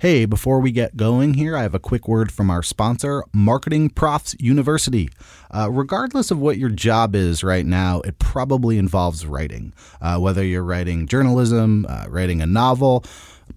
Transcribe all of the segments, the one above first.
Hey, before we get going here, I have a quick word from our sponsor, Marketing Profs University. Uh, regardless of what your job is right now, it probably involves writing. Uh, whether you're writing journalism, uh, writing a novel,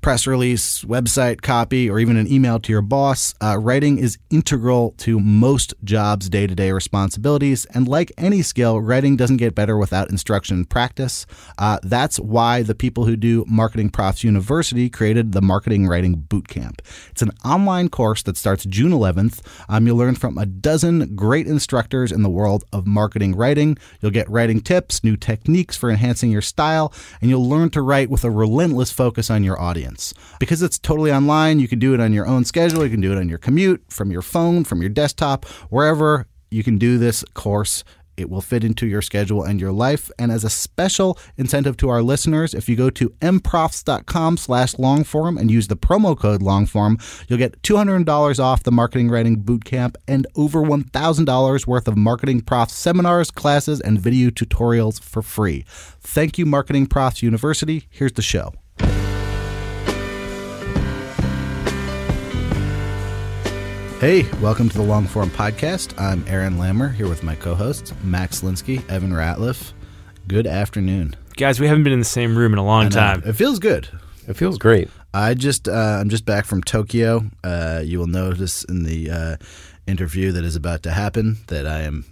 press release, website copy, or even an email to your boss, uh, writing is integral to most jobs' day to day responsibilities. And like any skill, writing doesn't get better without instruction and practice. Uh, that's why the people who do Marketing Profs University created the Marketing Writing Bootcamp. It's an online course that starts June 11th. Um, you'll learn from a dozen great instructors in the world of marketing writing. You'll get writing tips, new techniques for enhancing your style, and you'll learn to write with a relentless focus on your audience audience. Because it's totally online, you can do it on your own schedule, you can do it on your commute, from your phone, from your desktop, wherever you can do this course. It will fit into your schedule and your life. And as a special incentive to our listeners, if you go to mprofs.com slash longform and use the promo code longform, you'll get $200 off the marketing writing bootcamp and over $1,000 worth of marketing profs seminars, classes, and video tutorials for free. Thank you, Marketing Profs University. Here's the show. Hey, welcome to the Long Form Podcast. I'm Aaron Lammer here with my co hosts, Max Linsky, Evan Ratliff. Good afternoon. Guys, we haven't been in the same room in a long time. It feels good. It feels great. I just, uh, I'm just back from Tokyo. Uh, you will notice in the uh, interview that is about to happen that I am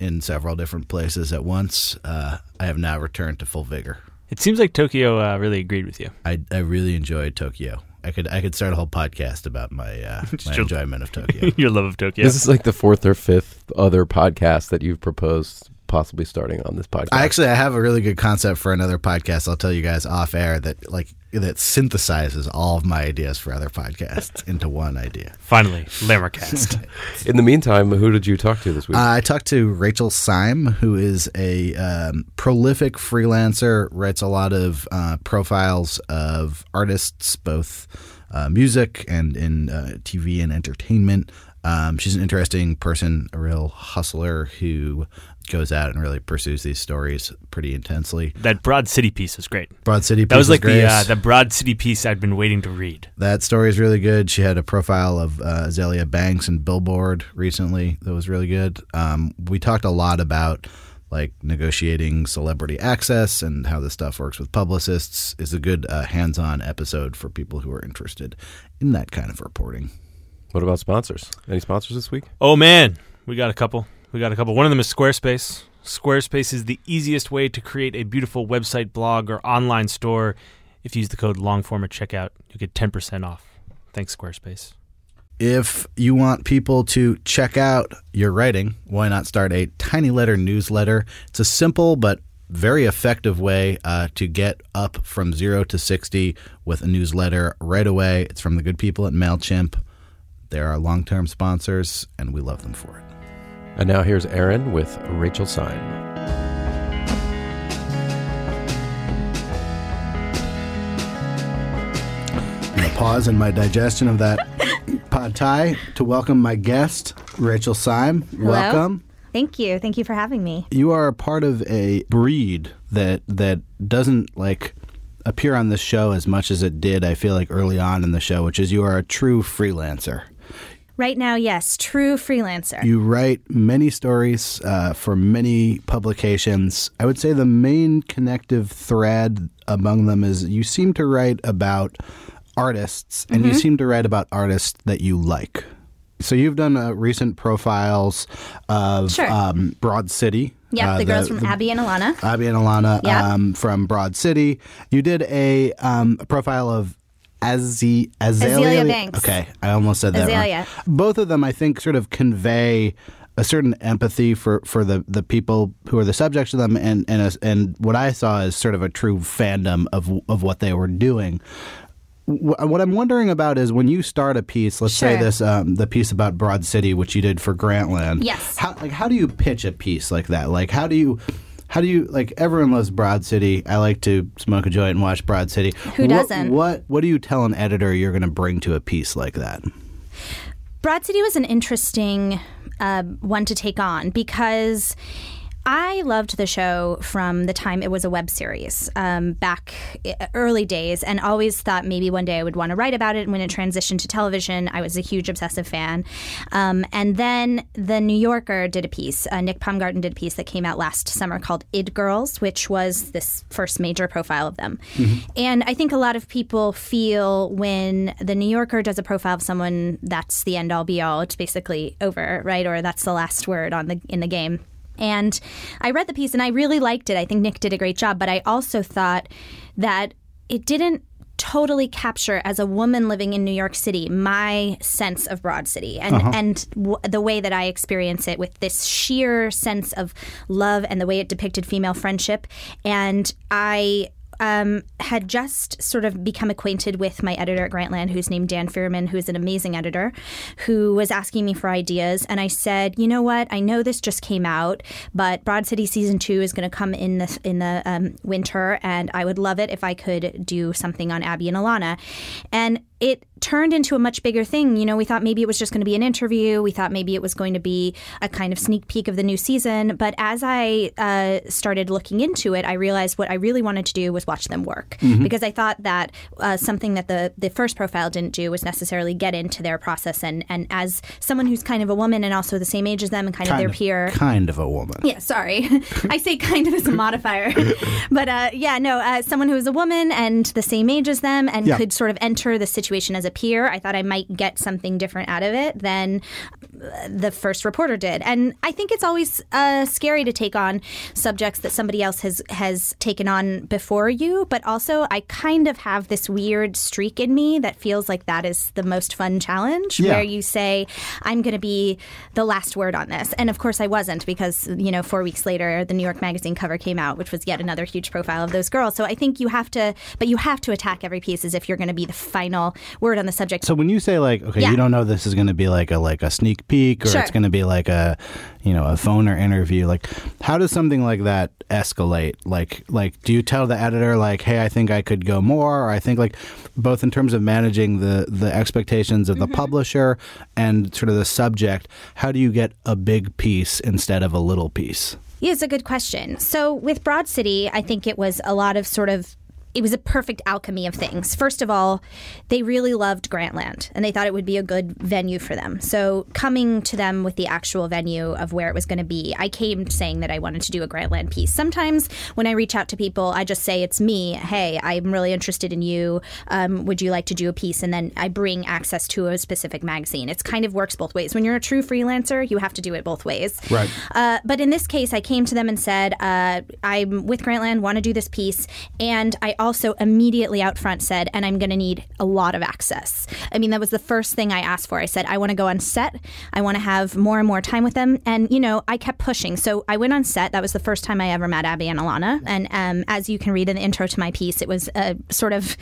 in several different places at once. Uh, I have now returned to full vigor. It seems like Tokyo uh, really agreed with you. I, I really enjoyed Tokyo. I could I could start a whole podcast about my uh, my enjoyment of Tokyo. Your love of Tokyo. This is like the fourth or fifth other podcast that you've proposed possibly starting on this podcast. I actually I have a really good concept for another podcast. I'll tell you guys off air that like that synthesizes all of my ideas for other podcasts into one idea. Finally, Lammercast. In the meantime, who did you talk to this week? Uh, I talked to Rachel Syme, who is a um, prolific freelancer, writes a lot of uh, profiles of artists, both uh, music and in uh, TV and entertainment. Um, she's an interesting person, a real hustler who goes out and really pursues these stories pretty intensely. That Broad City piece was great. Broad City piece That was like great. the uh, the Broad City piece I'd been waiting to read. That story is really good. She had a profile of uh, Azealia Banks and Billboard recently that was really good. Um, we talked a lot about like negotiating celebrity access and how this stuff works with publicists. is a good uh, hands-on episode for people who are interested in that kind of reporting. what about sponsors? Any sponsors this week? Oh man, we got a couple. We got a couple. One of them is Squarespace. Squarespace is the easiest way to create a beautiful website, blog, or online store. If you use the code longform at checkout, you get 10% off. Thanks, Squarespace. If you want people to check out your writing, why not start a TinyLetter newsletter? It's a simple but very effective way uh, to get up from zero to 60 with a newsletter right away. It's from the good people at MailChimp. They're our long term sponsors, and we love them for it. And now here's Aaron with Rachel Syme. I'm going to pause in my digestion of that pad thai to welcome my guest, Rachel Syme. Welcome. Thank you. Thank you for having me. You are a part of a breed that that doesn't like appear on this show as much as it did, I feel like early on in the show, which is you are a true freelancer. Right now, yes, true freelancer. You write many stories uh, for many publications. I would say the main connective thread among them is you seem to write about artists, and Mm-hmm. you seem to write about artists that you like. So you've done uh, recent profiles of Sure. um, Broad City. Yep, uh, the girls from Abby and Alana. Abby and Alana Yeah. um, from Broad City. You did a, um, a profile of Aze- Azealia, Azealia Banks. Okay, I almost said that. wrong. Azealia. Both of them, I think, sort of convey a certain empathy for, for the, the people who are the subjects of them, and and a, and what I saw is sort of a true fandom of of what they were doing. What I'm wondering about is when you start a piece, let's say this, um, the piece about Broad City, which you did for Grantland. Yes. How, like, how do you pitch a piece like that? Like, how do you, how do you, like, everyone loves Broad City. I like to smoke a joint and watch Broad City. Who What- doesn't? What, what do you tell an editor you're going to bring to a piece like that? Broad City was an interesting uh, one to take on because I loved the show from the time it was a web series um, back early days, and always thought maybe one day I would want to write about it. And when it transitioned to television, I was a huge obsessive fan. Um, and then the New Yorker did a piece. Uh, Nick Paumgarten did a piece that came out last summer called "Id Girls," which was this first major profile of them. And I think a lot of people feel when the New Yorker does a profile of someone, that's the end all be all. It's basically over, right? Or that's the last word on the in the game. And I read the piece and I really liked it. I think Nick did a great job, but I also thought that it didn't totally capture as a woman living in New York City my sense of Broad City and uh-huh. and w- the way that I experience it with this sheer sense of love and the way it depicted female friendship and I um, had just sort of become acquainted with my editor at Grantland, who's named Dan Fierman, who's an amazing editor, who was asking me for ideas. And I said, you know what? I know this just came out, but Broad City season two is going to come in the in the um, winter, and I would love it if I could do something on Abby and Alana. And it turned into a much bigger thing. You know, we thought maybe it was just going to be an interview. We thought maybe it was going to be a kind of sneak peek of the new season. But as I uh, started looking into it, I realized what I really wanted to do was watch them work because I thought that uh, something that the the first profile didn't do was necessarily get into their process. And and as someone who's kind of a woman and also the same age as them and kind, of their peer, Kind of a woman. yeah, sorry. I say kind of as a modifier. but uh, yeah, no, someone who is a woman and the same age as them and Yeah. could sort of enter the situation as a peer, I thought I might get something different out of it than uh, the first reporter did. And I think it's always uh, scary to take on subjects that somebody else has, has taken on before you. But also, I kind of have this weird streak in me that feels like that is the most fun challenge Yeah. where you say, I'm going to be the last word on this. And of course, I wasn't because, you know, four weeks later, the New York Magazine cover came out, which was yet another huge profile of those girls. So I think you have to, but you have to attack every piece as if you're going to be the final word on the subject. So when you say like, okay, Yeah. you don't know this is going to be like a like a sneak peek or Sure. it's going to be like a, you know, a phone or interview. Like, how does something like that escalate? Like, like do you tell the editor like, hey, I think I could go more, or I think like, both in terms of managing the the expectations of Mm-hmm. the publisher and sort of the subject, how do you get a big piece instead of a little piece? Yeah, it's a good question. So with Broad City, I think it was a lot of sort of it was a perfect alchemy of things. First of all, they really loved Grantland and they thought it would be a good venue for them. So coming to them with the actual venue of where it was going to be, I came saying that I wanted to do a Grantland piece. Sometimes when I reach out to people, I just say it's me. Hey, I'm really interested in you. Um, would you like to do a piece? And then I bring access to a specific magazine. It's kind of works both ways. When you're a true freelancer, you have to do it both ways. Right. Uh, but in this case, I came to them and said, uh, I'm with Grantland, want to do this piece. And I also immediately out front said, and I'm going to need a lot of access. I mean, that was the first thing I asked for. I said, I want to go on set. I want to have more and more time with them. And, you know, I kept pushing. So I went on set. That was the first time I ever met Abby and Alana. And um, as you can read in the intro to my piece, it was a sort of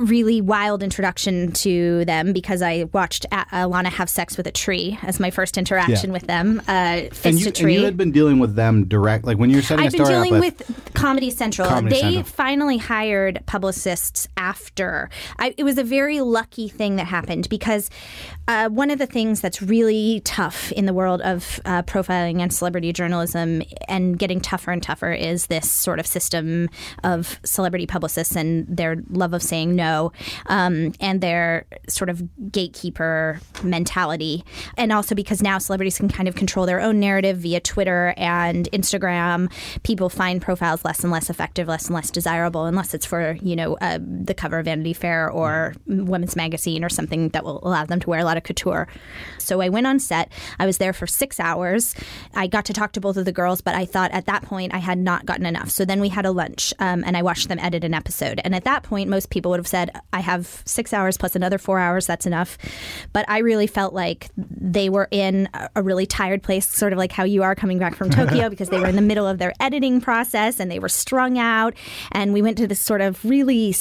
really wild introduction to them because I watched A- Alana have sex with a tree as my first interaction Yeah. with them. Uh, fist And you, a and you had been dealing with them direct, like when you're setting I've a been dealing up with, Comedy Central. Comedy they Central. finally hired publicists after. I, it was a very lucky thing that happened because uh, one of the things that's really tough in the world of uh, profiling and celebrity journalism and getting tougher and tougher is this sort of system of celebrity publicists and their love of saying no um, and their sort of gatekeeper mentality. And also because now celebrities can kind of control their own narrative via Twitter and Instagram. People find profiles less and less effective, less and less desirable, unless it's for, you know, uh, the cover of Vanity Fair or Women's Magazine or something that will allow them to wear a lot of couture. So I went on set. I was there for six hours. I got to talk to both of the girls, but I thought at that point I had not gotten enough. So then we had a lunch um, and I watched them edit an episode. And at that point, most people would have said, I have six hours plus another four hours. That's enough. But I really felt like they were in a- really tired place, sort of like how you are coming back from Tokyo, because they were in the middle of their editing process and they were strung out. And we went to this sort of really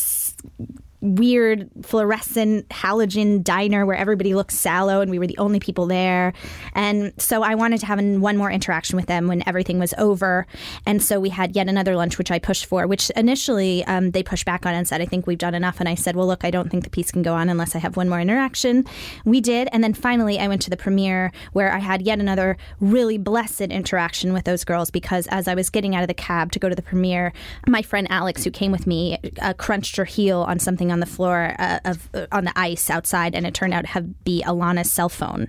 weird fluorescent halogen diner where everybody looked sallow and we were the only people there. And so I wanted to have one more interaction with them when everything was over. And so we had yet another lunch, which I pushed for, which initially um, they pushed back on and said, I think we've done enough. And I said, well, look, I don't think the piece can go on unless I have one more interaction. We did. And then finally, I went to the premiere where I had yet another really blessed interaction with those girls because as I was getting out of the cab to go to the premiere, my friend Alex, who came with me, uh, crunched her heel on something on the floor uh, of uh, on the ice outside, and it turned out to have be Alana's cell phone.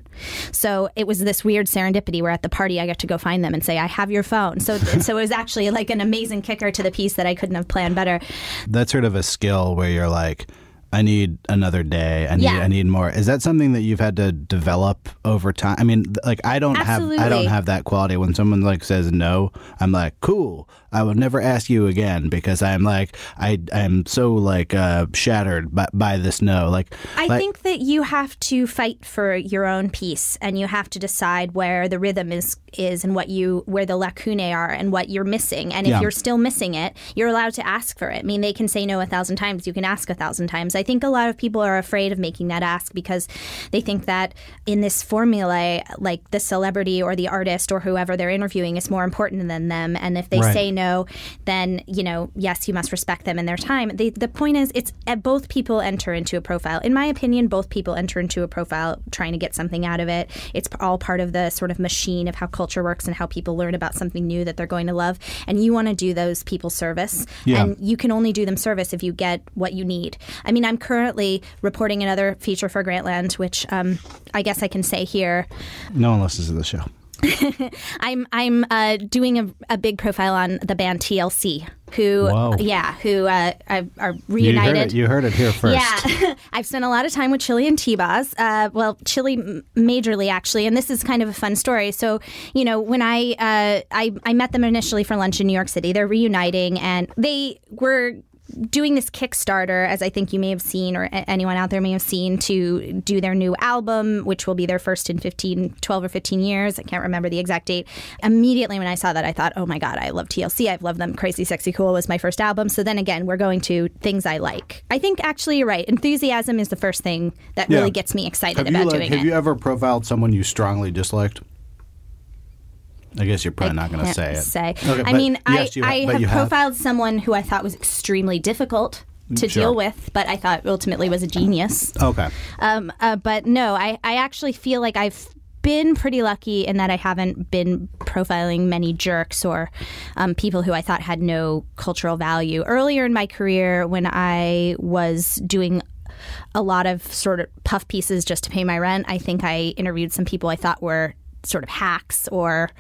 So it was this weird serendipity where at the party I got to go find them and say, "I have your phone." So so it was actually like an amazing kicker to the piece that I couldn't have planned better. that's sort of a skill where you're like, I need another day. I need Yeah. I need more. Is that something that you've had to develop over time? I mean, like I don't have I don't have that quality. When someone like says no, I'm like, cool. I will never ask you again because I'm like I I'm so like uh, shattered by, by this no. Like I like, think that you have to fight for your own piece, and you have to decide where the rhythm is is and what you where the lacunae are and what you're missing. And if Yeah. you're still missing it, you're allowed to ask for it. I mean, they can say no a thousand times. You can ask a thousand times. I think a lot of people are afraid of making that ask because they think that in this formula, like the celebrity or the artist or whoever they're interviewing is more important than them. And if they Right. say no, then you know, yes, you must respect them and their time. The the point is, it's uh, both people enter into a profile. In my opinion, both people enter into a profile trying to get something out of it. It's all part of the sort of machine of how culture works and how people learn about something new that they're going to love. And you want to do those people service, Yeah. and you can only do them service if you get what you need. I mean, I'm currently reporting another feature for Grantland, which um, I guess I can say here. no one listens to the show. I'm I'm uh, doing a, a big profile on the band TLC, who Whoa. yeah, who uh, are, are You heard reunited. it. You heard it here first. Yeah, I've spent a lot of time with Chili and T-Boz. Uh, well, Chili majorly actually, and this is kind of a fun story. So, you know, when I uh, I I met them initially for lunch in New York City, they're reuniting, and they were doing this Kickstarter, as I think you may have seen, or anyone out there may have seen, to do their new album, which will be their first in 15, 12 or 15 years. I can't remember the exact date. Immediately when I saw that, I thought, oh my God, I love TLC. I've loved them. Crazy Sexy Cool was my first album. So then again, we're going to things I like. I think actually you're right. Enthusiasm is the first thing that Yeah. really gets me excited Have about like, doing have it. Have you ever profiled someone you strongly disliked? I guess you're probably I not going to say it. say. Okay, I mean, yes, I, ha- I have you have. profiled someone who I thought was extremely difficult to Sure. deal with, but I thought ultimately was a genius. Okay. Um, uh, but no, I, I actually feel like I've been pretty lucky in that I haven't been profiling many jerks or um, people who I thought had no cultural value. Earlier in my career, when I was doing a lot of sort of puff pieces just to pay my rent, I think I interviewed some people I thought were sort of hacks or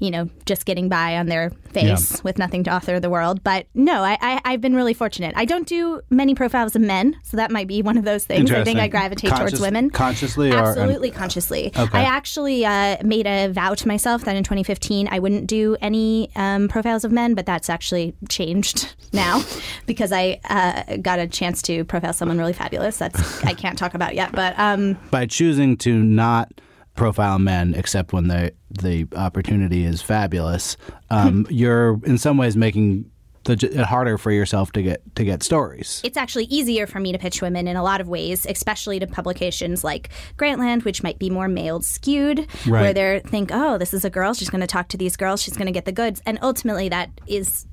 you know, just getting by on their face with nothing to offer the world. But no, I, I, I've been really fortunate. I don't do many profiles of men, so that might be one of those things. I think I gravitate towards women. consciously or- Absolutely consciously. Okay. I actually uh, made a vow to myself that in 2015 I wouldn't do any um, profiles of men, but that's actually changed now because I uh, got a chance to profile someone really fabulous. That's I can't talk about yet, but um, by choosing to not profile men except when the the opportunity is fabulous, um, you're in some ways making the, j- harder for yourself to get to get stories. it's actually easier for me to pitch women in a lot of ways, especially to publications like Grantland, which might be more male skewed, right. where they think, oh, this is a girl, she's going to talk to these girls, she's going to get the goods. And ultimately, that is.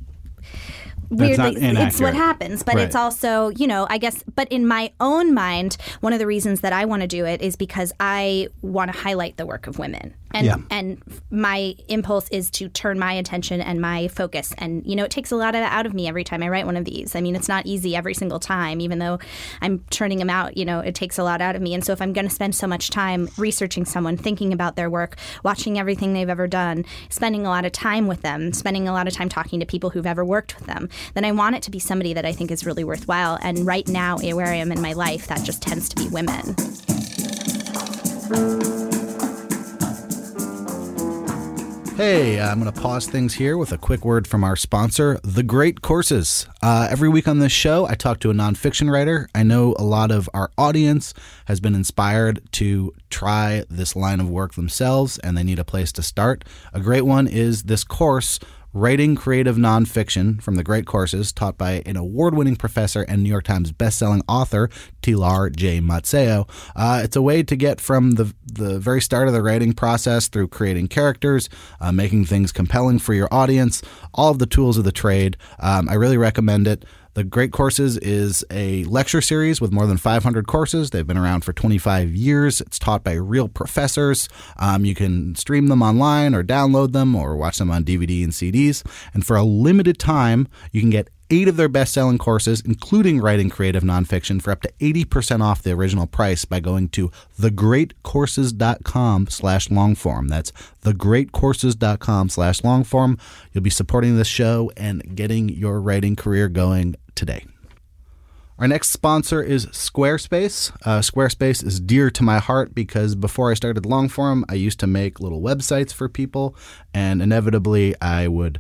Weirdly, not it's what happens, but it's also, you know, I guess. But in my own mind, one of the reasons that I want to do it is because I want to highlight the work of women, and Yeah. and my impulse is to turn my attention and my focus. And you know it takes a lot of that out of me every time i write one of these. I mean it's not easy every single time even though i'm turning them out you know it takes a lot out of me. And so if i'm going to spend so much time researching someone thinking about their work watching everything they've ever done spending a lot of time with them spending a lot of time talking to people who've ever worked with them then i want it to be somebody that i think is really worthwhile. And right now where i am in my life that just tends to be women Hey, I'm going to pause things here with a quick word from our sponsor, The Great Courses. Uh, every week on this show, I talk to a nonfiction writer. I know a lot of our audience has been inspired to try this line of work themselves, and they need a place to start. A great one is this course. Writing Creative Nonfiction from the Great Courses, taught by an award winning professor and New York Times bestselling author, Tilar J. Mazzeo. Uh, it's a way to get from the, the very start of the writing process through creating characters, uh, making things compelling for your audience, all of the tools of the trade. Um, I really recommend it. The Great Courses is a lecture series with more than 500 courses. They've been around for 25 years. It's taught by real professors. Um, you can stream them online or download them or watch them on DVD and CDs. And for a limited time, you can get eight of their best-selling courses, including writing creative nonfiction, for up to 80% off the original price by going to thegreatcourses.com slash longform. That's thegreatcourses.com slash longform. You'll be supporting this show and getting your writing career going today. Our next sponsor is Squarespace. Uh, Squarespace is dear to my heart because before I started Longform, I used to make little websites for people, and inevitably I would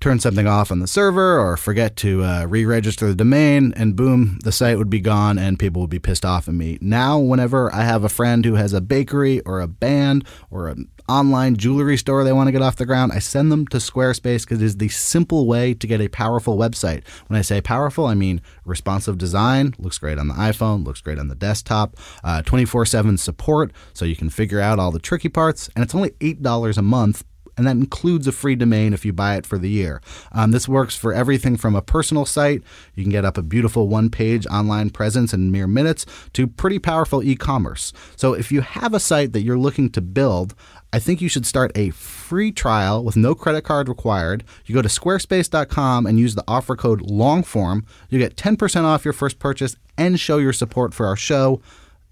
turn something off on the server or forget to uh, re-register the domain and boom the site would be gone and people would be pissed off at me. Now whenever i have a friend who has a bakery or a band or an online jewelry store they want to get off the ground i send them to squarespace because it is the simple way to get a powerful website. When i say powerful i mean responsive design looks great on the iphone looks great on the desktop uh, 24-7 support so you can figure out all the tricky parts and it's only $8 a month and that includes a free domain if you buy it for the year. Um, this works for everything from a personal site, you can get up a beautiful one page online presence in mere minutes, to pretty powerful e commerce. So if you have a site that you're looking to build, I think you should start a free trial with no credit card required. You go to squarespace.com and use the offer code LONGFORM. You get 10% off your first purchase and show your support for our show.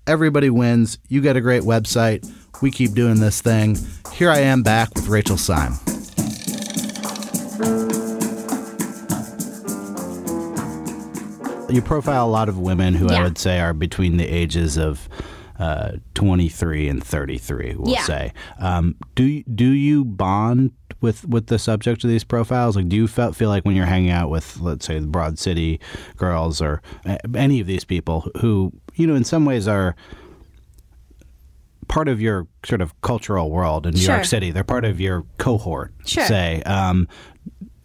Everybody wins. You get a great website. We keep doing this thing. Here I am back with Rachel Syme. You profile a lot of women who I would say are between the ages of uh, 23 and 33, we'll Yeah. say. Um, do, do you bond with, with the subject of these profiles? Like, do you feel, feel like when you're hanging out with, let's say, the Broad City girls or any of these people who, you know, in some ways are part of your sort of cultural world in New Sure. York City. They're part of your cohort. Sure. Say, um,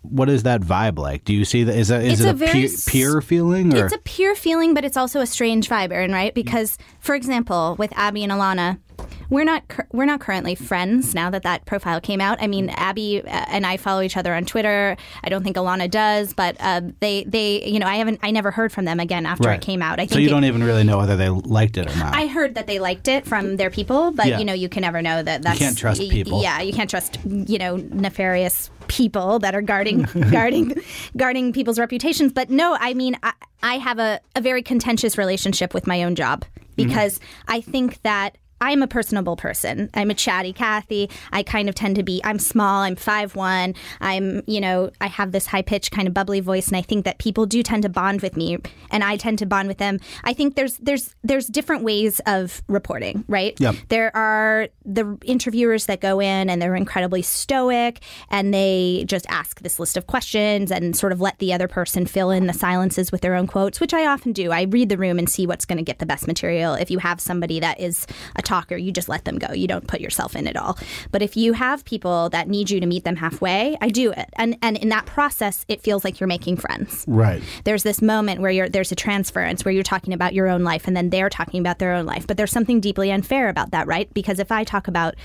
what is that vibe like? Do you see that? Is that is It's it a a, very peer, peer feeling? Or? It's a pure feeling, but it's also a strange vibe, Aaron, right? Because, for example, with Abby and Alana, we're not we're not currently friends now that that profile came out. I mean, Abby uh, and I follow each other on Twitter. I don't think Alana does, but uh, they they you know I haven't I never heard from them again after Right. it came out. I think so you it- don't even really know whether they liked it or not. I heard that they liked it from their people, but Yeah. you know, you can never know that. That's you can't trust people. Yeah, you can't trust you know nefarious people that are guarding guarding guarding people's reputations. But no, I mean, I, I have a, a very contentious relationship with my own job because I think that. I'm a personable person. I'm a chatty Kathy. I kind of tend to be. I'm small. I'm five one. I'm you know I have this high pitched kind of bubbly voice, and I think that people do tend to bond with me, and I tend to bond with them. I think there's there's there's different ways of reporting, right? Yep. There are the interviewers that go in and they're incredibly stoic and they just ask this list of questions and sort of let the other person fill in the silences with their own quotes, which I often do. I read the room and see what's going to get the best material. If you have somebody that is a talker, you just let them go. You don't put yourself in it all. But if you have people that need you to meet them halfway, I do it. And and in that process, it feels like you're making friends. Right. There's this moment where you're there's a transference where you're talking about your own life and then they're talking about their own life. But there's something deeply unfair about that, right? Because if I talk about,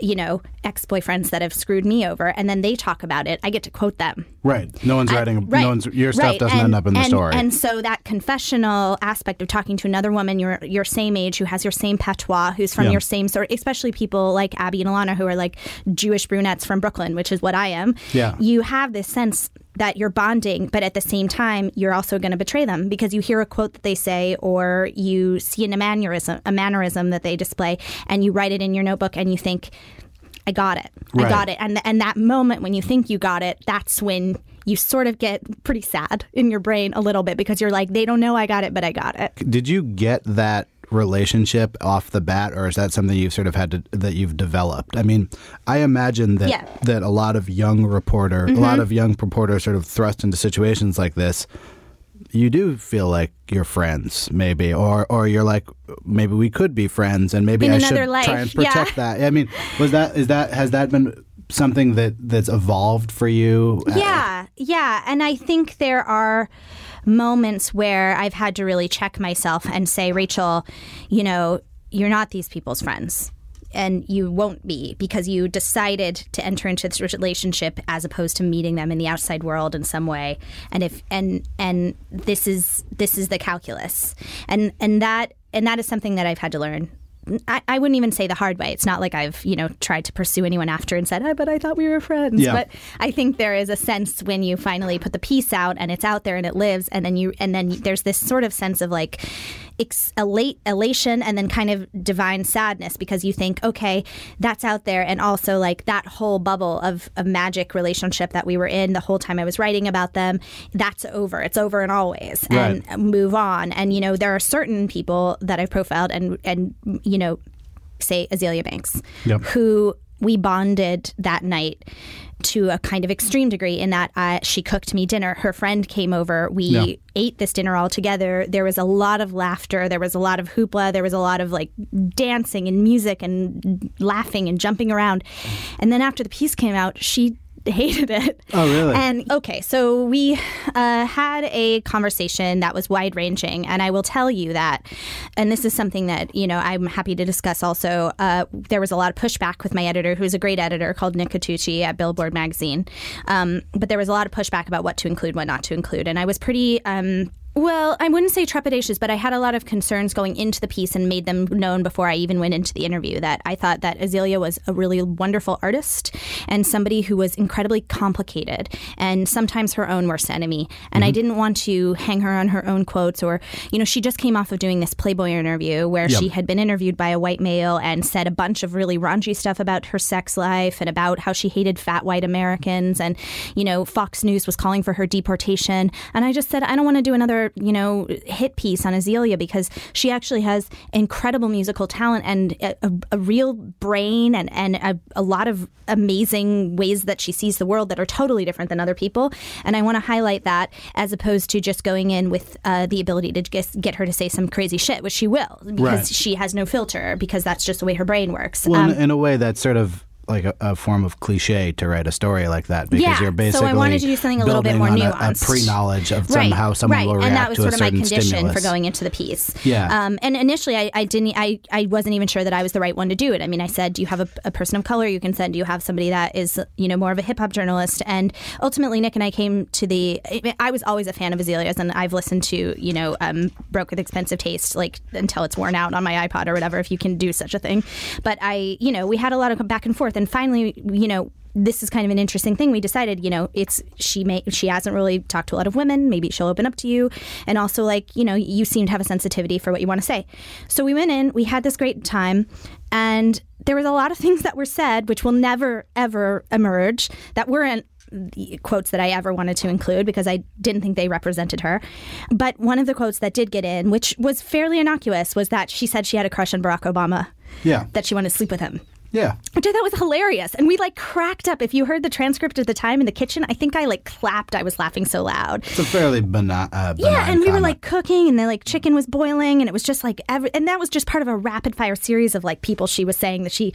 you know, ex-boyfriends that have screwed me over and then they talk about it, I get to quote them. Right. No one's writing. Right, No one's. Your stuff right. doesn't And- end up in the and- story. And so that confessional aspect of talking to another woman your your same age who has your same patois, who's from Yeah. your same sort, especially people like Abby and Alana who are like Jewish brunettes from Brooklyn, which is what I am. Yeah. You have this sense that you're bonding, but at the same time, you're also going to betray them because you hear a quote that they say, or you see a mannerism, a mannerism that they display, and you write it in your notebook, and you think, I got it. Right. I got it. And and that moment when you think you got it, that's when you sort of get pretty sad in your brain a little bit because you're like, they don't know I got it, but I got it. Did you get that relationship off the bat, or is that something you've sort of had to that you've developed? I mean, I imagine that Yeah. Mm-hmm. that a lot of young reporter, a lot of young reporters, sort of thrust into situations like this. You do feel like you're friends, maybe, or or you're like maybe we could be friends, and maybe In I should life, try and yeah. protect that. I mean, was that is that has that been something that that's evolved for you? Yeah, yeah. And I think there are moments where I've had to really check myself and say, Rachel, you know, you're not these people's friends. And you won't be because you decided to enter into this relationship as opposed to meeting them in the outside world in some way. And if and and this is this is the calculus. And and that and that is something that I've had to learn I, I wouldn't even say the hard way. It's not like I've, you know, tried to pursue anyone after and said, oh, but I thought we were friends. Yeah. But I think there is a sense when you finally put the piece out and it's out there and it lives, and then you, and then there's this sort of sense of like, ex- elate, elation and then kind of divine sadness because you think, okay, that's out there, and also like that whole bubble of a magic relationship that we were in the whole time I was writing about them, that's over. It's over and always, and move on. And you know, there are certain people that I've profiled and and you know, say Azealia Banks, Yep. who we bonded that night to a kind of extreme degree in that uh, she cooked me dinner. Her friend came over. We Yeah. ate this dinner all together. There was a lot of laughter. There was a lot of hoopla. There was a lot of like dancing and music and laughing and jumping around. And then after the piece came out, she hated it. Oh, really? And okay, so we uh, had a conversation that was wide ranging, and I will tell you that, and this is something that you know I'm happy to discuss. Also, uh, there was a lot of pushback with my editor, who's a great editor called Nick Catucci at Billboard magazine, um, but there was a lot of pushback about what to include, what not to include, and I was pretty. Um, well, I wouldn't say trepidatious, but I had a lot of concerns going into the piece and made them known before I even went into the interview that I thought that Azealia was a really wonderful artist and somebody who was incredibly complicated and sometimes her own worst enemy. And I mm-hmm. didn't want to hang her on her own quotes or, you know, she just came off of doing this Playboy interview where she had been interviewed by a white male and said a bunch of really raunchy stuff about her sex life and about how she hated fat white Americans. And, you know, Fox News was calling for her deportation. And I just said, I don't want to do another, you know, hit piece on Azealia because she actually has incredible musical talent and a, a, real brain and, and a, a lot of amazing ways that she sees the world that are totally different than other people. And I want to highlight that as opposed to just going in with uh, the ability to just get her to say some crazy shit, which she will because Right. she has no filter because that's just the way her brain works. Well, Um, in a way, that sort of like a, a form of cliche to write a story like that because Yeah, you're so I basically wanted to do something a little bit more on a- a, pre-knowledge of Right, somehow someone right. will react and that was to sort of my condition stimulus. for going into the piece. Yeah. Um, and initially, I, I didn't. I, I wasn't even sure that I was the right one to do it. I mean, I said, "Do you have a, a person of color you can send? Do you have somebody that is, you know, more of a hip hop journalist?" And ultimately, Nick and I came to the. I was always a fan of Azealia's, and I've listened to, you know, um, "Broke with Expensive Taste" like until it's worn out on my iPod or whatever, if you can do such a thing. But I, you know, we had a lot of back and forth, and finally, you know this is kind of an interesting thing. We decided, you know, it's she may she hasn't really talked to a lot of women. Maybe she'll open up to you, and also like you know, you seem to have a sensitivity for what you want to say. So we went in, we had this great time, and there was a lot of things that were said which will never ever emerge that weren't the quotes that I ever wanted to include because I didn't think they represented her. But one of the quotes that did get in, which was fairly innocuous, was that she said she had a crush on Barack Obama Yeah. that she wanted to sleep with him. Yeah. which I thought was hilarious. And we like cracked up. If you heard the transcript at the time in the kitchen, I think I like clapped. I was laughing so loud. It's a fairly bena- uh, benign. Yeah, and we were like cooking, and the like chicken was boiling, and it was just like every, and that was just part of a rapid fire series of like people she was saying that she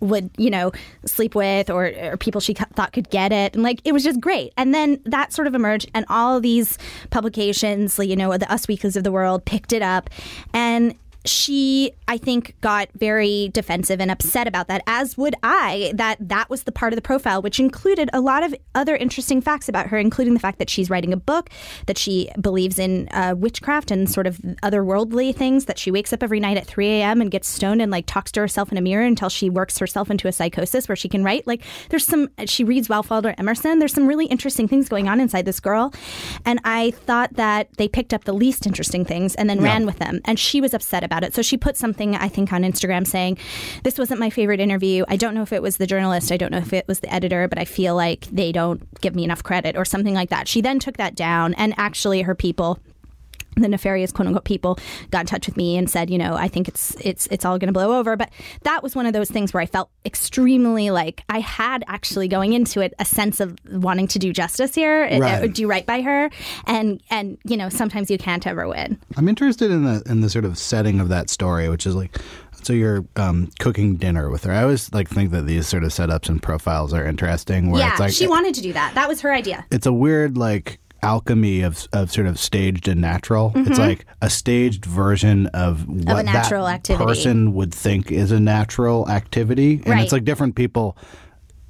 would, you know, sleep with, or, or people she thought could get it, and like it was just great. And then that sort of emerged, and all these publications, you know, the Us Weeklies of the world, picked it up, and she i think got very defensive and upset about that as would i that that was the part of the profile which included a lot of other interesting facts about her including the fact that she's writing a book that she believes in uh, witchcraft and sort of otherworldly things that she wakes up every night at 3 a.m and gets stoned and like talks to herself in a mirror until she works herself into a psychosis where she can write. Like there's some she reads Ralph Waldo Emerson. There's some really interesting things going on inside this girl. And i thought that they picked up the least interesting things and then ran with them. And she was upset about it. So she put something i think on instagram saying this wasn't my favorite interview. I don't know if it was the journalist. I don't know if it was the editor but i feel like they don't give me enough credit or something like that. She then took that down and actually her people the nefarious quote unquote people got in touch with me and said, you know, I think it's it's it's all going to blow over. But that was one of those things where I felt extremely like I had actually going into it a sense of wanting to do justice here, uh, do right by her, and and you know sometimes you can't ever win. I'm interested in the in the sort of setting of that story, which is like, so you're um, cooking dinner with her. I always like think that these sort of setups and profiles are interesting. Where yeah, it's like she wanted to do that. That was her idea. it's a weird like alchemy of of sort of staged and natural. It's like a staged version of what Mm-hmm. natural that activity. person would think is a natural activity, and Right. it's like different people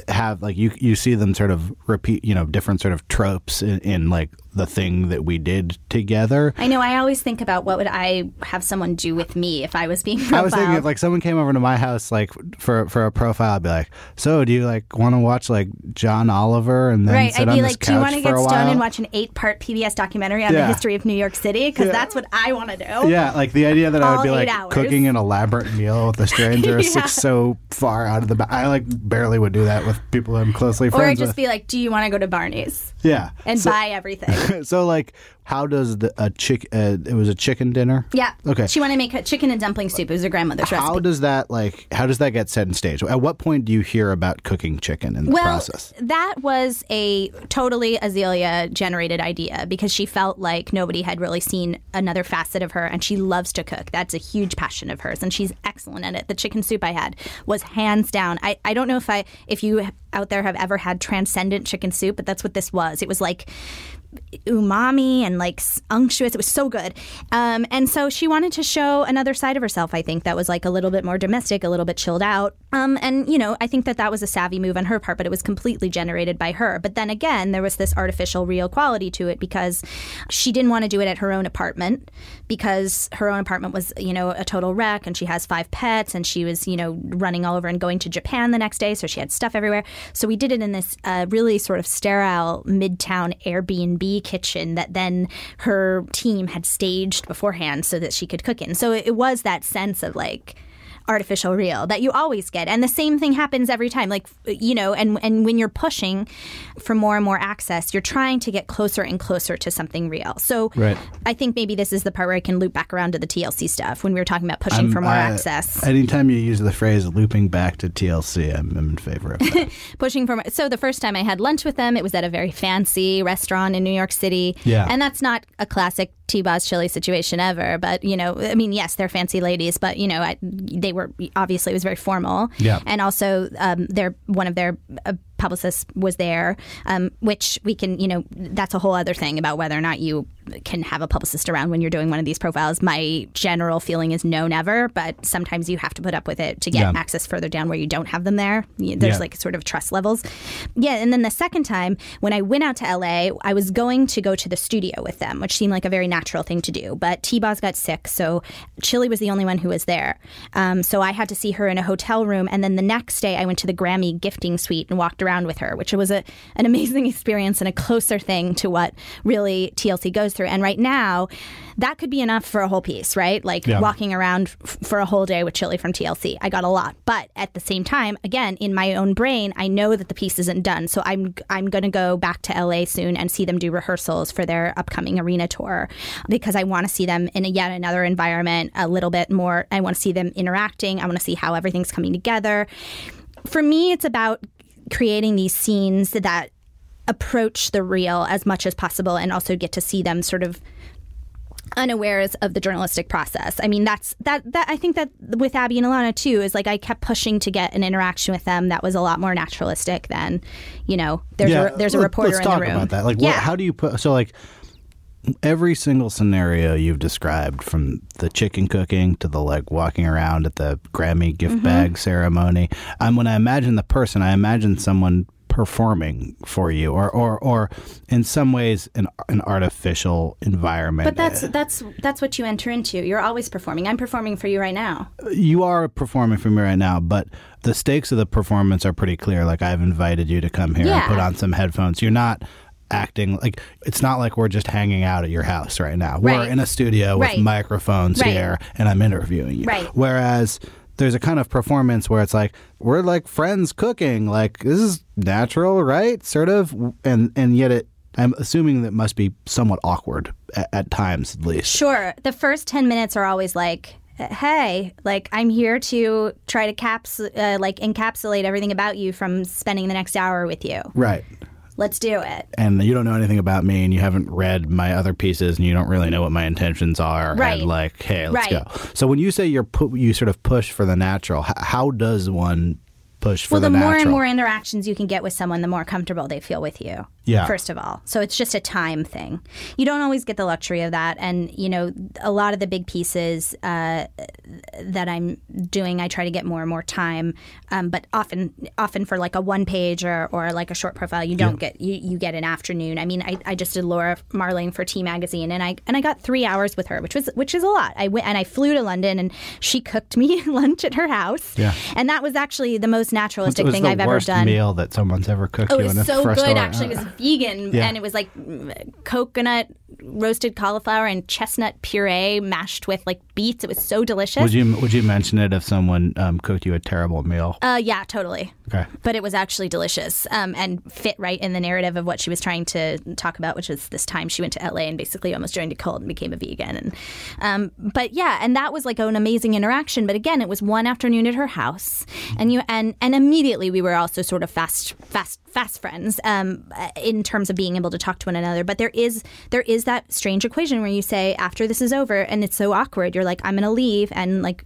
have like you you see them sort of repeat you know different sort of tropes in, in like the thing that we did together. I know. I always think about what would I have someone do with me if I was being profiled. I was thinking if like someone came over to my house like for for a profile, I'd be like, "So, do you like want to watch like John Oliver and then Right, sit I'd on be like, "Do you want to get stoned and watch an eight-part PBS documentary on Yeah. the history of New York City? Because Yeah. that's what I want to do." Yeah, like the idea that I would be like hours. cooking an elaborate meal with a stranger is Yeah. like so far out of the. Ba- I like barely would do that with people I'm closely friends. With. Or I'd just with. be like, "Do you want to go to Barney's yeah, and so, buy everything?" so like, how does the a chick? Uh, it was a chicken dinner. yeah. Okay. She wanted to make a chicken and dumpling soup. It was her grandmother's How recipe. does that like? How does that get set in stage? At what point do you hear about cooking chicken in the well, process? that was a totally Azealia generated idea because she felt like nobody had really seen another facet of her and she loves to cook. That's a huge passion of hers and she's excellent at it. The chicken soup I had was hands down. I, I don't know if I if you out there have ever had transcendent chicken soup, but that's what this was. It was like umami and like unctuous. It was so good. Um, and so she wanted to show another side of herself, I think, that was like a little bit more domestic, a little bit chilled out. Um, and, you know, I think that that was a savvy move on her part, but it was completely generated by her. But then again, there was this artificial real quality to it because she didn't want to do it at her own apartment because her own apartment was, you know, a total wreck and she has five pets and she was, you know, running all over and going to Japan the next day. So she had stuff everywhere. So we did it in this uh, really sort of sterile midtown Airbnb kitchen that then her team had staged beforehand so that she could cook in. So it was that sense of like, artificial real that you always get and the same thing happens every time like you know and and when you're pushing for more and more access you're trying to get closer and closer to something real so Right. i think maybe this is the part where i can loop back around to the tlc stuff when we were talking about pushing I'm- for more I- access Anytime you use the phrase "looping back to TLC," I'm, I'm in favor of that. pushing for more. So the first time I had lunch with them, it was at a very fancy restaurant in New York City. Yeah. And that's not a classic T-Boz chili situation ever. But, you know, I mean, yes, they're fancy ladies, but, you know, I, they were, obviously it was very formal. Yeah. And also um, their, one of their uh, publicists was there, um, which we can, you know, that's a whole other thing about whether or not you can have a publicist around when you're doing one of these profiles. My general feeling is no, never, but sometimes you have to put up with it to get Yeah. access further down where you don't have them there. There's Yeah. like sort of trust levels. Yeah, and then the second time when I went out to LA, I was going to go to the studio with them, which seemed like a very natural thing to do. But T Boz got sick, so Chili was the only one who was there. Um, so I had to see her in a hotel room, and then the next day I went to the Grammy gifting suite and walked around with her, which was a, an amazing experience and a closer thing to what really TLC goes through. And right now, that could be enough for a whole piece, right? Like Yeah. walking around f- for a whole day with Chili from TLC. I got a lot. But at the same time, again, in my own brain, I know that the piece isn't done. So I'm I'm going to go back to LA soon and see them do rehearsals for their upcoming arena tour because I want to see them in a yet another environment a little bit more. I want to see them interacting. I want to see how everything's coming together. For me, it's about creating these scenes that approach the real as much as possible and also get to see them sort of unawares of the journalistic process. I mean, that's that that I think that with Abby and Alana too is like I kept pushing to get an interaction with them that was a lot more naturalistic than, you know, there's a, there's a reporter let's in talk the room. about that. Like, yeah. what, how do you put? So, like, every single scenario you've described, from the chicken cooking to the like walking around at the Grammy gift Mm-hmm. bag ceremony. Um, when I imagine the person, I imagine someone performing for you, or or or in some ways an an artificial environment. but that's that's that's what you enter into. You're always performing. I'm performing for you right now. you are performing for me right now, but the stakes of the performance are pretty clear. Like I've invited you to come here and put on some headphones. You're not acting like it's not like we're just hanging out at your house right now. We're Right. in a studio with Right. microphones Right. here and I'm interviewing you. Right. Whereas there's a kind of performance where it's like we're like friends cooking. Like this is natural, right? Sort of and and yet it I'm assuming that must be somewhat awkward at, at times at least. Sure. The first 10 minutes are always like, hey, like I'm here to try to caps uh, like encapsulate everything about you from spending the next hour with you. Right. Let's do it. and you don't know anything about me and you haven't read my other pieces and you don't really know what my intentions are Right. and like hey let's Right. go so when you say you're pu- you sort of push for the natural h- how does one push for the natural well, the, the, more natural and more interactions you can get with someone, the more comfortable they feel with you. Yeah. First of all, so it's just a time thing. You don't always get the luxury of that, and you know, a lot of the big pieces uh, that I'm doing, I try to get more and more time. Um, but often, often for like a one page or, or like a short profile, you don't get you, you get an afternoon. I mean, I, I just did Laura Marling for T Magazine, and I and I got three hours with her, which was which is a lot. I went and I flew to London, and she cooked me lunch at her house. Yeah. and that was actually the most naturalistic thing I've ever done. meal that someone's ever cooked Oh, you it in was a so good. Actually, vegan, Yeah. and it was like coconut roasted cauliflower and chestnut puree mashed with like beets. It was so delicious. would you would you mention it if someone um, cooked you a terrible meal uh, yeah, totally. okay But it was actually delicious um, and fit right in the narrative of what she was trying to talk about, which was this time she went to LA and basically almost joined a cult and became a vegan. And um, but yeah, and that was like an amazing interaction. But again, it was one afternoon at her house, and you and and immediately we were also sort of fast fast fast friends um, in terms of being able to talk to one another. But there is there is that strange equation where you say after this is over and it's so awkward, you're like I'm gonna leave and like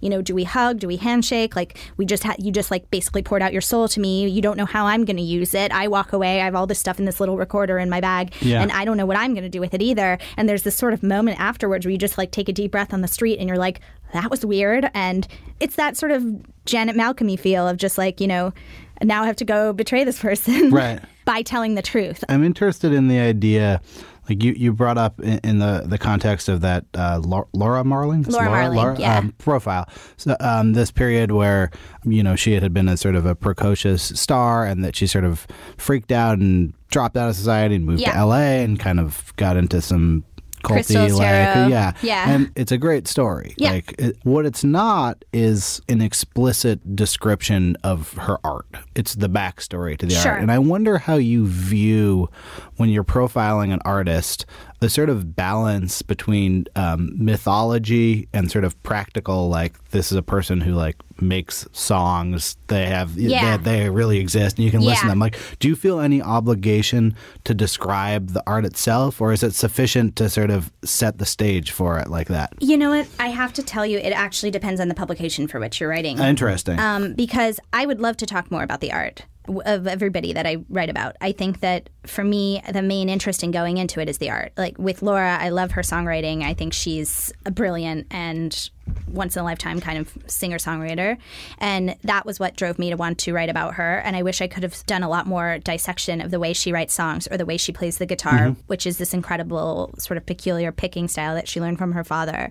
you know do we hug, do we handshake? Like we just had you just like basically poured out your soul to me. You don't know how I'm gonna use it. I walk away. I have all this stuff in this little recorder in my bag, Yeah. and I don't know what I'm gonna do with it either. And there's this sort of moment afterwards where you just like take a deep breath on the street and you're like that was weird. And it's that sort of Janet Malcolm feel of just like you know now I have to go betray this person Right. by telling the truth. I'm interested in the idea, like you, you brought up in, in the, the context of that uh, Laura Marling, It's Laura Marling, yeah. um, profile. So um, this period where you know she had been a sort of a precocious star, and that she sort of freaked out and dropped out of society and moved Yeah. to L.A. and kind of got into some culty like yeah Yeah. and it's a great story Yeah. like it, what it's not is an explicit description of her art it's the backstory to the Sure. art and I wonder how you view when you're profiling an artist the sort of balance between um, mythology and sort of practical, like this is a person who like makes songs. They have Yeah. they, they really exist, and you can listen to them. Like, do you feel any obligation to describe the art itself, or is it sufficient to sort of set the stage for it like that? You know what? I have to tell you, it actually depends on the publication for which you're writing. Interesting. um, because I would love to talk more about the art of everybody that I write about. I think that for me, the main interest in going into it is the art. Like with Laura, I love her songwriting. I think she's a brilliant and once in a lifetime kind of singer songwriter. And that was what drove me to want to write about her. And I wish I could have done a lot more dissection of the way she writes songs or the way she plays the guitar, mm-hmm. which is this incredible sort of peculiar picking style that she learned from her father.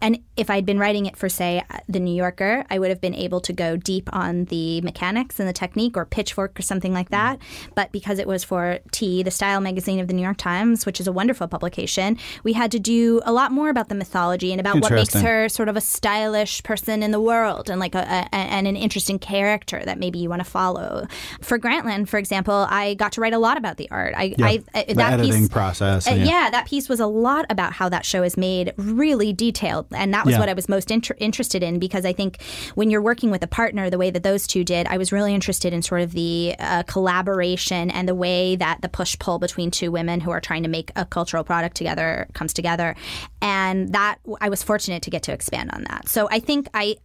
And if I'd been writing it for, say, The New Yorker, I would have been able to go deep on the mechanics and the technique or pitchfork or something like that. Mm-hmm. But because it was for T, the style magazine of the New York Times, which is a wonderful publication, we had to do a lot more about the mythology and about what makes her sort of a stylish person in the world and like a, a and an interesting character that maybe you want to follow. For Grantland, for example, I got to write a lot about the art. I, Yeah, I uh, the that editing piece, process. uh, yeah. yeah, that piece was a lot about how that show is made, really detailed, and that was Yeah. what I was most inter- interested in because I think when you're working with a partner the way that those two did, I was really interested in sort of the uh, collaboration and the way that the push pull between two women who are trying to make a cultural product together comes together, and that I was fortunate to get to expand on that. So I think I,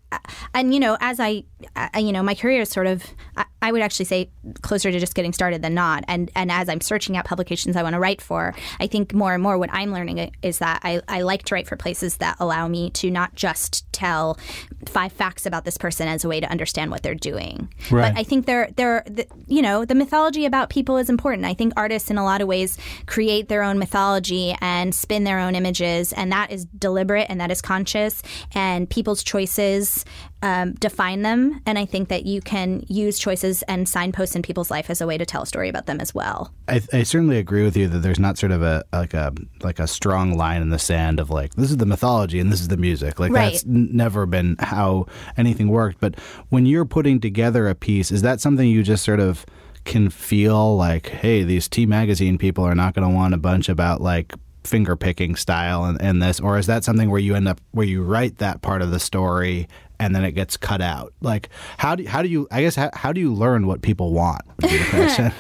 and you know, as I, I you know, my career is sort of, I, I would actually say closer to just getting started than not, and and as I'm searching out publications I want to write for, I think more and more what I'm learning is that I, I like to write for places that allow me to not just tell five facts about this person as a way to understand what they're doing. Right. But I think they're they're the, you know the mythology about people is important. I think artists in a lot of ways create their own mythology and spin their own images, and that is deliberate and that is conscious. And people's choices um, define them, and I think that you can use choices and signposts in people's life as a way to tell a story about them as well. I, I certainly agree with you that there's not sort of a like a like a strong line in the sand of like this is the mythology and this is the music. Like Right. that's n- never been how anything worked. But when you're putting together a piece, is that something you just sort of can feel like, hey, these T magazine people are not going to want a bunch about like finger picking style and, and this, or is that something where you end up where you write that part of the story and then it gets cut out? Like how do how do you I guess how, how do you learn what people want? Would be the question.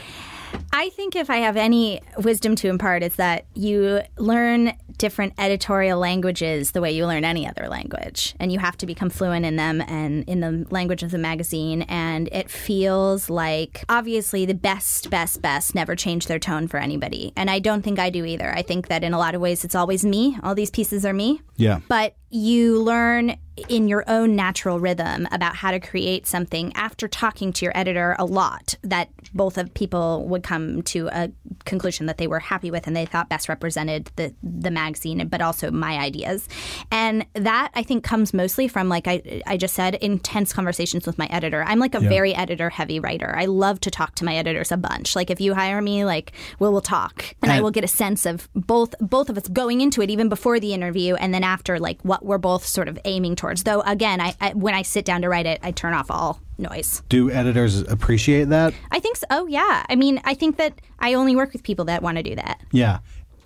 I think if I have any wisdom to impart, it's that you learn different editorial languages the way you learn any other language. And you have to become fluent in them and in the language of the magazine. And it feels like, obviously, the best, best, best never change their tone for anybody. And I don't think I do either. I think that in a lot of ways, it's always me. All these pieces are me. yeah. But you learn in your own natural rhythm about how to create something after talking to your editor a lot that both of people would come to a conclusion that they were happy with and they thought best represented the the magazine but also my ideas. And that I think comes mostly from like I I just said intense conversations with my editor. I'm like a very editor heavy writer. I love to talk to my editors a bunch. Like if you hire me like we'll we'll talk and I will get a sense of both both of us going into it even before the interview and then after like what we're both sort of aiming towards though again I, I when I sit down to write it I turn off all noise Do editors appreciate that? I think so oh yeah I mean I think that I only work with people that want to do that Yeah.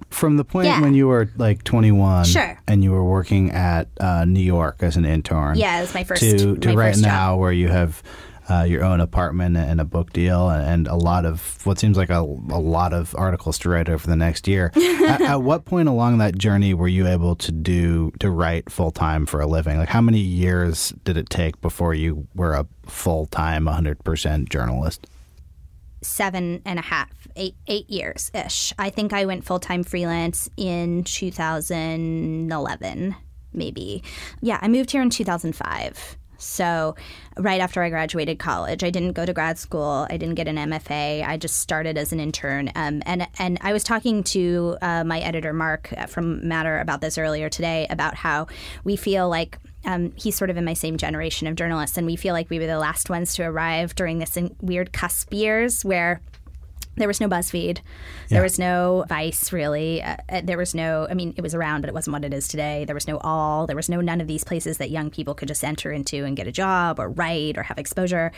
From the point Yeah. when you were like 21 Sure. and you were working at uh, New York as an intern yeah it was my first to, to my right first now job. where you have uh, your own apartment and a book deal and, and a lot of what seems like a, a lot of articles to write over the next year. at, at what point along that journey were you able to do to write full time for a living? Like how many years did it take before you were a full time 100% journalist? seven and a half, eight eight years ish. I think I went full time freelance in 2011, maybe. Yeah, I moved here in 2005. So, right after I graduated college, I didn't go to grad school. I didn't get an MFA. I just started as an intern. Um, and and I was talking to uh, my editor Mark uh, from Matter about this earlier today about how we feel like um, he's sort of in my same generation of journalists, and we feel like we were the last ones to arrive during this weird cusp years where there was no BuzzFeed, there was no Vice, really. Uh, uh, there was no, I mean, it was around, but it wasn't what it is today. There was no Awl. There was no none of these places that young people could just enter into and get a job or write or have exposure.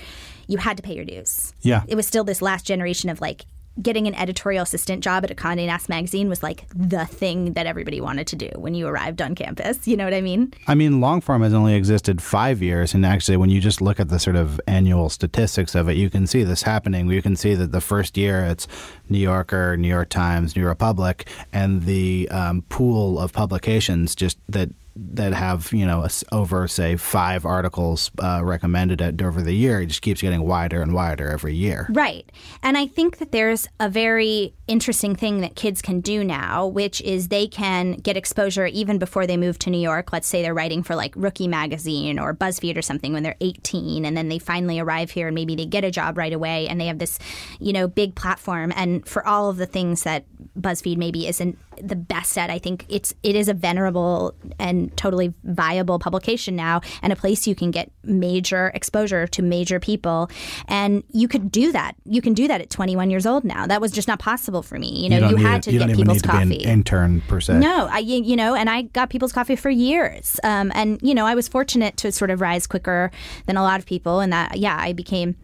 You had to pay your dues. Yeah. It was still this last generation of like getting an editorial assistant job at a Condé Nast magazine was like the thing that everybody wanted to do when you arrived on campus. You know what I mean? I mean, long form has only existed five years, and actually, when you just look at the sort of annual statistics of it, you can see this happening. You can see that the first year it's New Yorker, New York Times, New Republic, and the um, pool of publications just that that have you know over say five articles uh, recommended at, over the year. It just keeps getting wider and wider every year. Right. And I think that there's a very interesting thing that kids can do now, which is they can get exposure even before they move to New York. Let's say they're writing for like Rookie Magazine or BuzzFeed or something when they're 18, and then they finally arrive here and maybe they get a job right away and they have this, you know, big platform. And for all of the things that BuzzFeed maybe isn't the best at. I think it's it is a venerable and totally viable publication now, and a place you can get major exposure to major people, and you could do that. You can do that at 21 years old now. That was just not possible for me. You know, you, don't had to you get don't even people's need to coffee. be an intern per se. No, I you you know, and I got people's coffee for years, um, and you know, I was fortunate to sort of rise quicker than a lot of people, and that yeah, I became.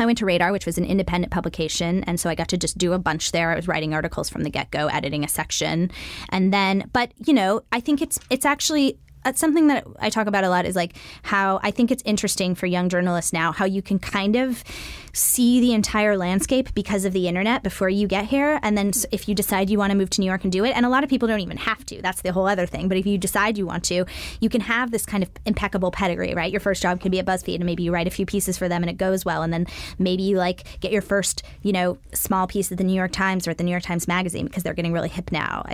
I went to Radar, which was an independent publication, and so I got to just do a bunch there. I was writing articles from the get go, editing a section, and then, but you know, I think it's it's actually something that I talk about a lot is like how I think it's interesting for young journalists now how you can kind of see the entire landscape because of the internet before you get here. And then if you decide you want to move to New York and do it, and a lot of people don't even have to, that's the whole other thing. But if you decide you want to, you can have this kind of impeccable pedigree, right? Your first job can be at BuzzFeed and maybe you write a few pieces for them and it goes well. And then maybe you like get your first, you know, small piece at the New York Times or at the New York Times Magazine because they're getting really hip now.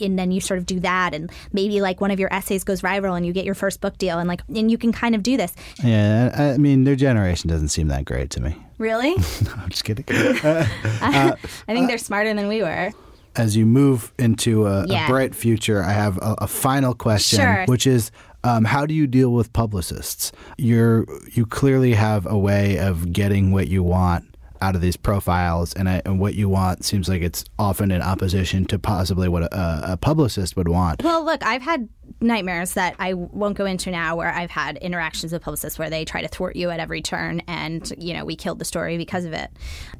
And then you sort of do that. And maybe like one of your essays goes viral and you get your first book deal. And like, and you can kind of do this. Yeah, I mean, their generation doesn't seem that great to me. Really? No, I'm just kidding. Uh, I think they're smarter than we were. As you move into a, Yeah. a bright future, I have a, a final question, Sure. which is. Um, how do you deal with publicists? You're you clearly have a way of getting what you want out of these profiles, and, I, and what you want seems like it's often in opposition to possibly what a, a publicist would want. Well, look, I've had nightmares that I won't go into now where I've had interactions with publicists where they try to thwart you at every turn and, you know, we killed the story because of it.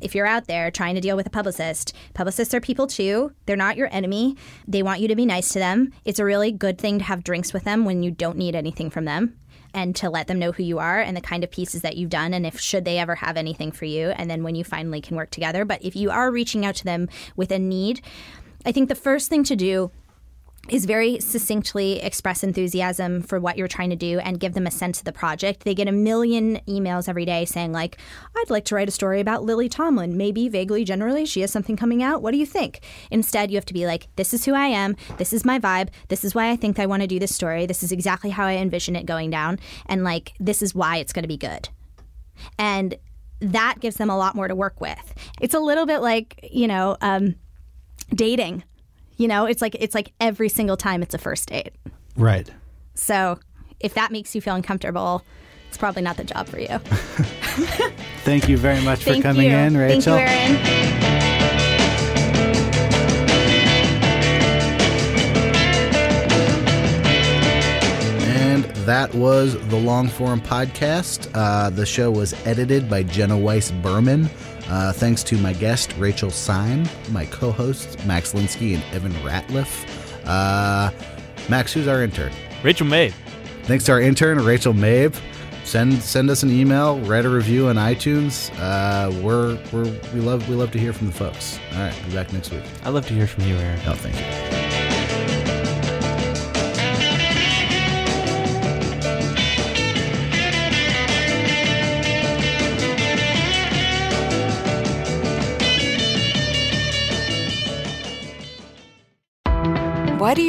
If you're out there trying to deal with a publicist, publicists are people too. They're not your enemy. They want you to be nice to them. It's a really good thing to have drinks with them when you don't need anything from them and to let them know who you are and the kind of pieces that you've done and if should they ever have anything for you and then when you finally can work together. But if you are reaching out to them with a need, I think the first thing to do is very succinctly express enthusiasm for what you're trying to do and give them a sense of the project. They get a million emails every day saying like, "I'd like to write a story about Lily Tomlin. Maybe vaguely generally she has something coming out. What do you think?" Instead, you have to be like, "This is who I am. This is my vibe. This is why I think I want to do this story. This is exactly how I envision it going down and like this is why it's going to be good." And that gives them a lot more to work with. It's a little bit like, you know, um, dating. You know, it's like it's like every single time it's a first date. Right. So if that makes you feel uncomfortable, it's probably not the job for you. Thank you very much for Thank coming you. in, Thank you, Rachel. That was the long form podcast. Uh, the show was edited by Jenna Weiss Berman. Uh, thanks to my guest, Rachel Syme, my co hosts, Max Linsky and Evan Ratliff. Uh, Max, who's our intern? Rachel May. Thanks to our intern, Rachel Mabe. Send send us an email, write a review on iTunes. Uh, we're, we're we love we love to hear from the folks. All right, be back next week. I'd love to hear from you, Aaron. Oh, thank you.